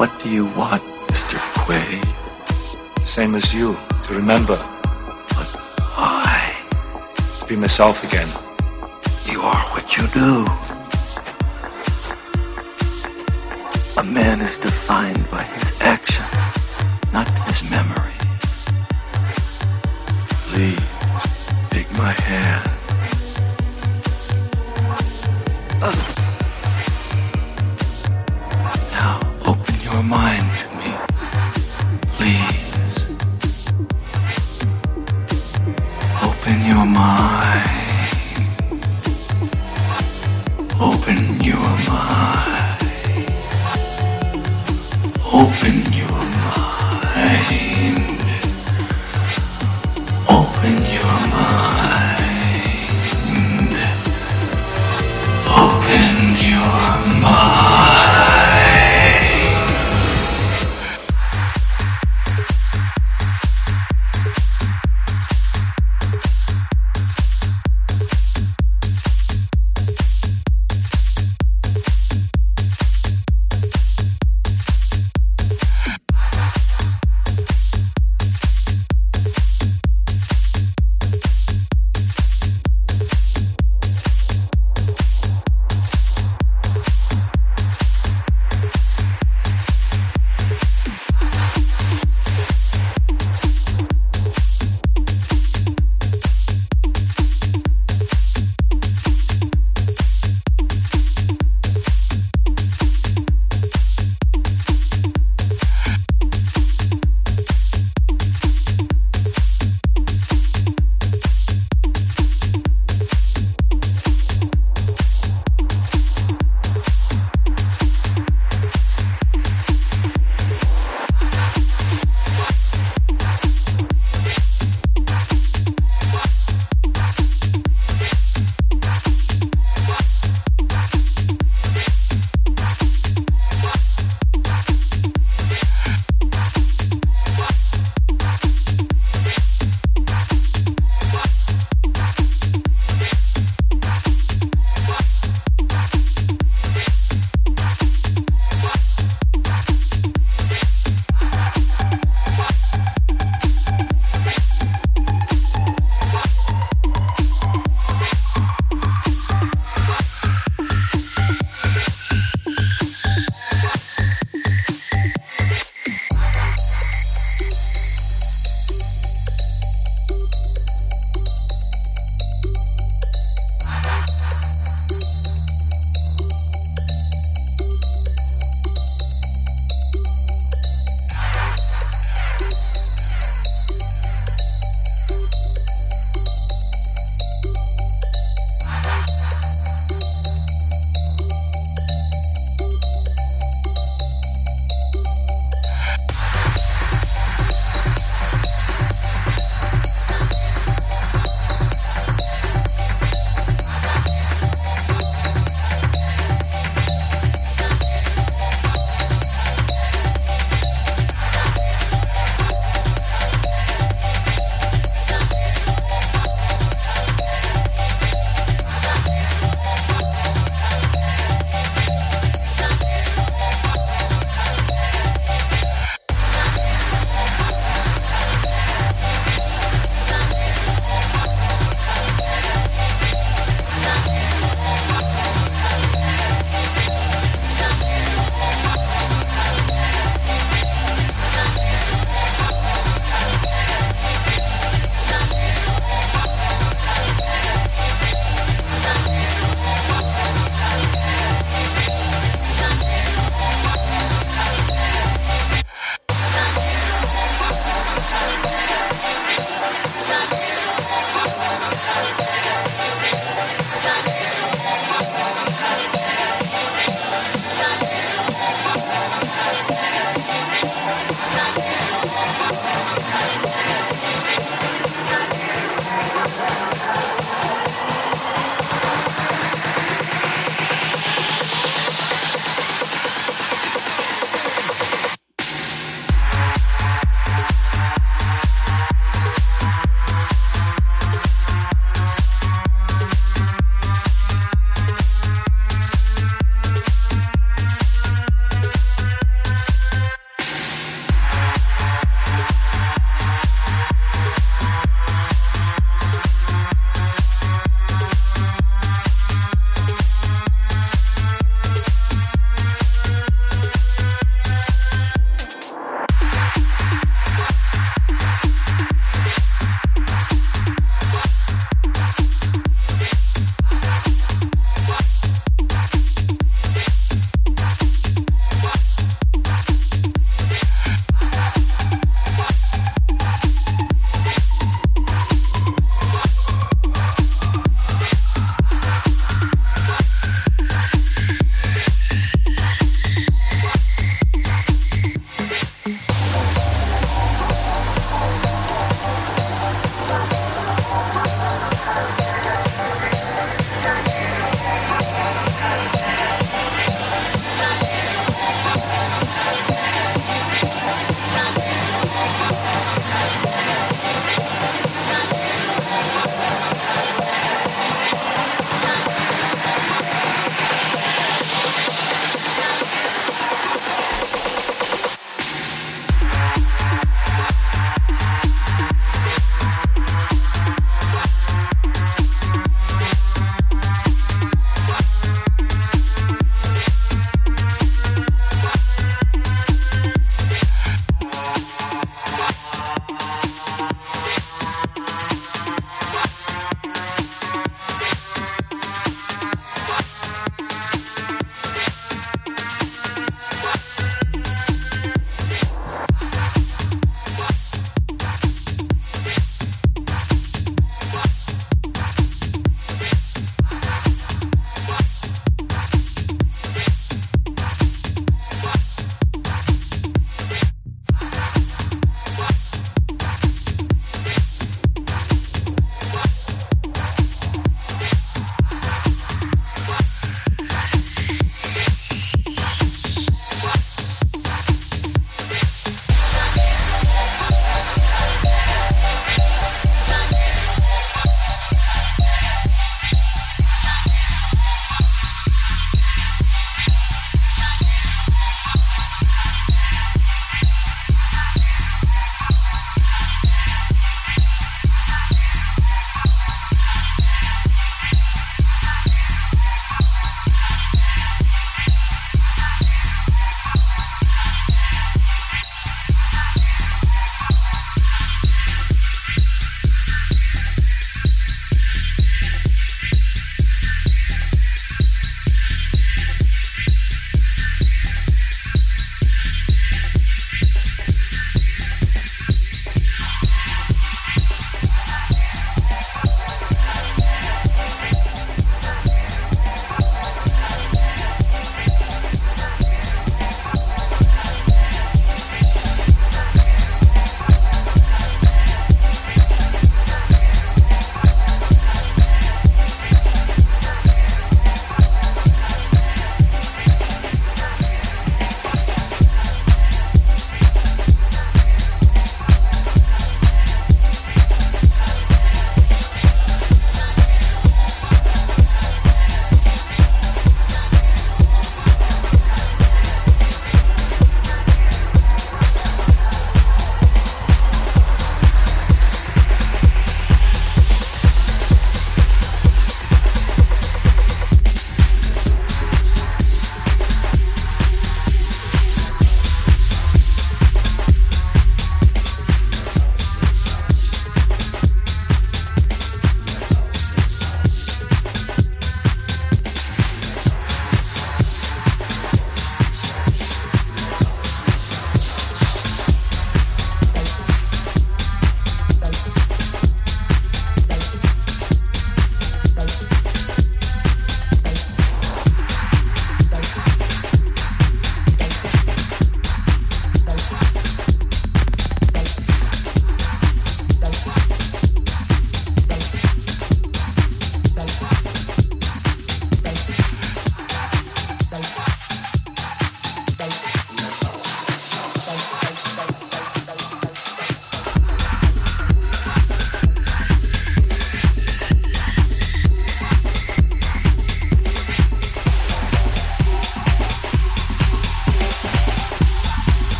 What do you want, Mr. Quaid? Same as you, to remember. But why? Be myself again. You are what you do. A man is defined by his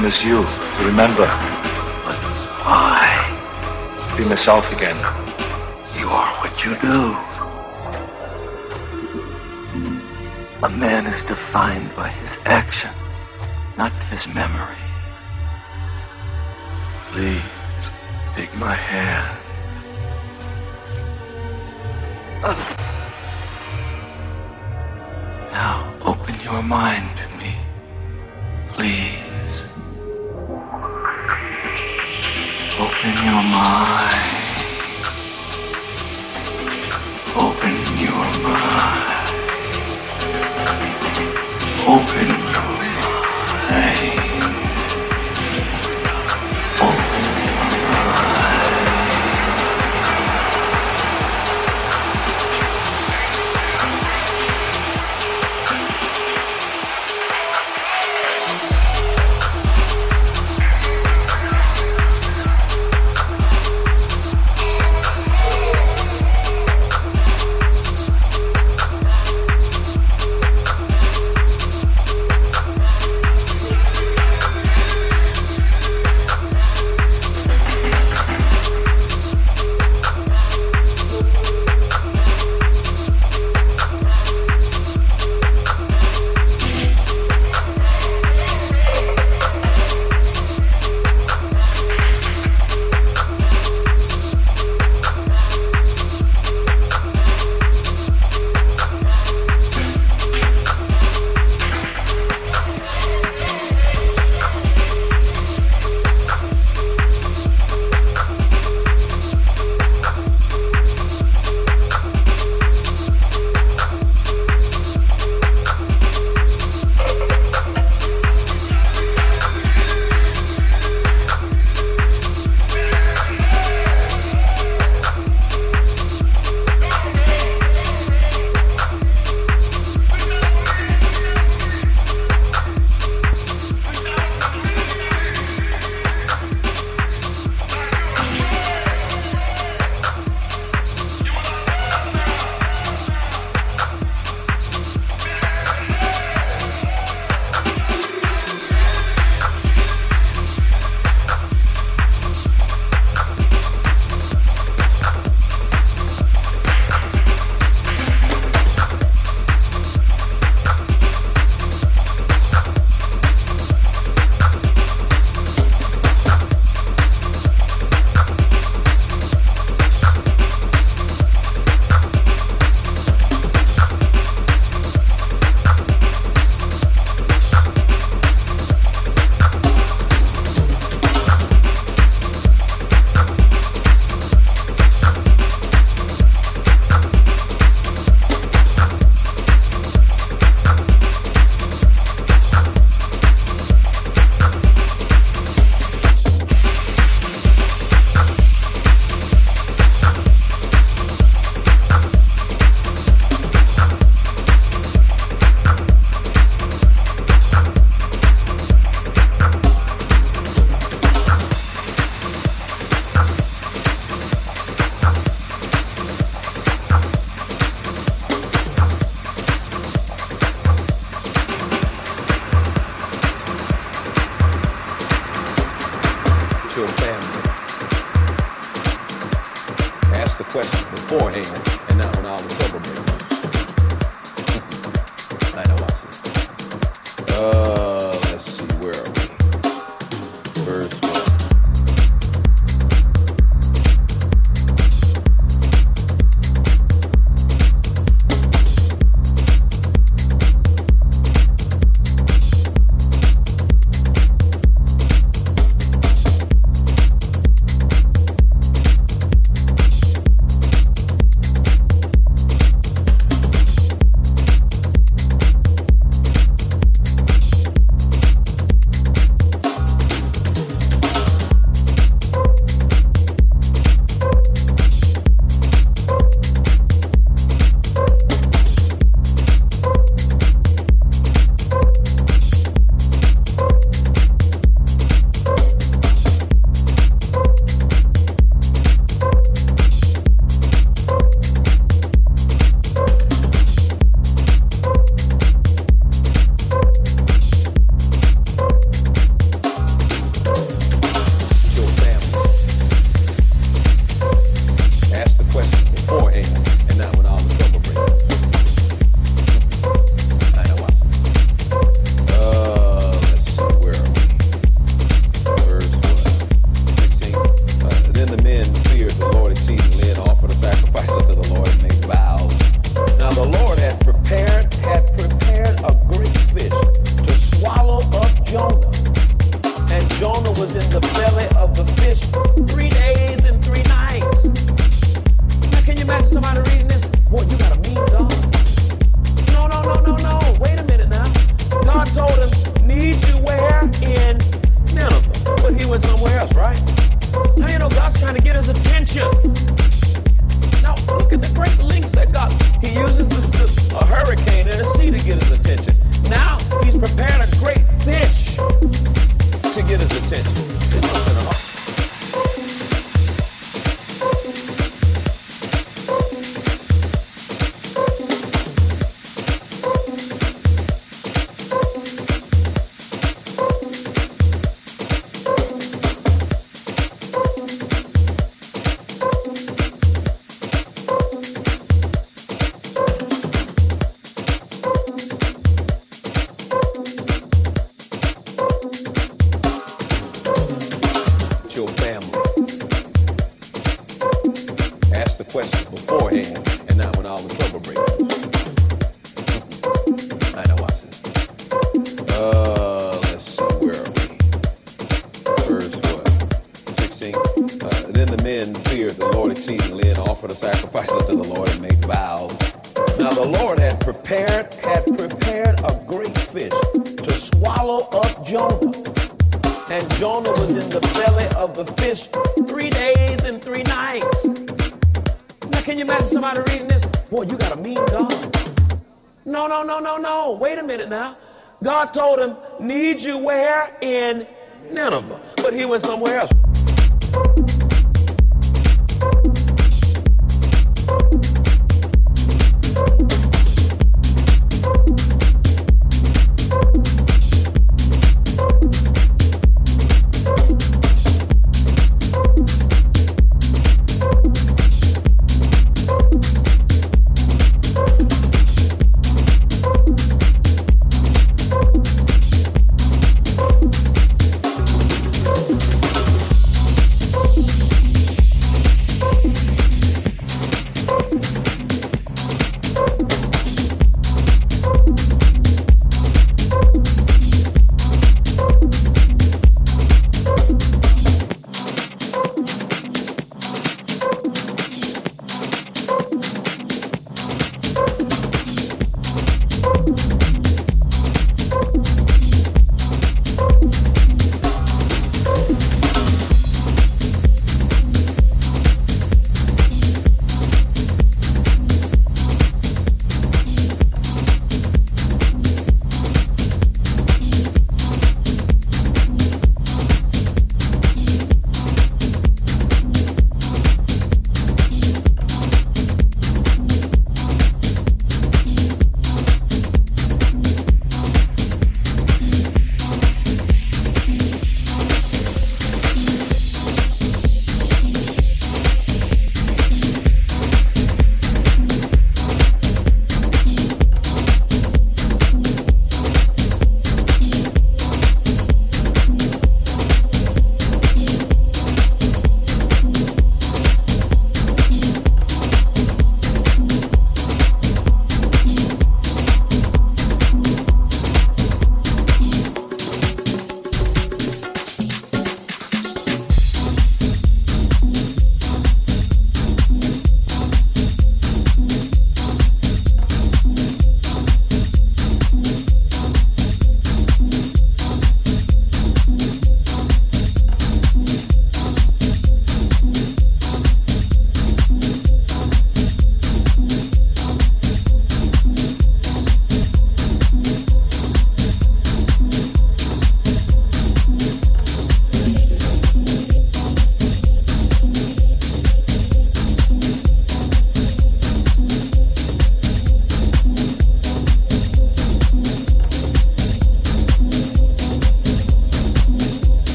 same as you, to remember. But why? Be myself again. You are what you do. A man is defined by his action, not his memory. Please, take my hand.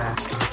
Yeah.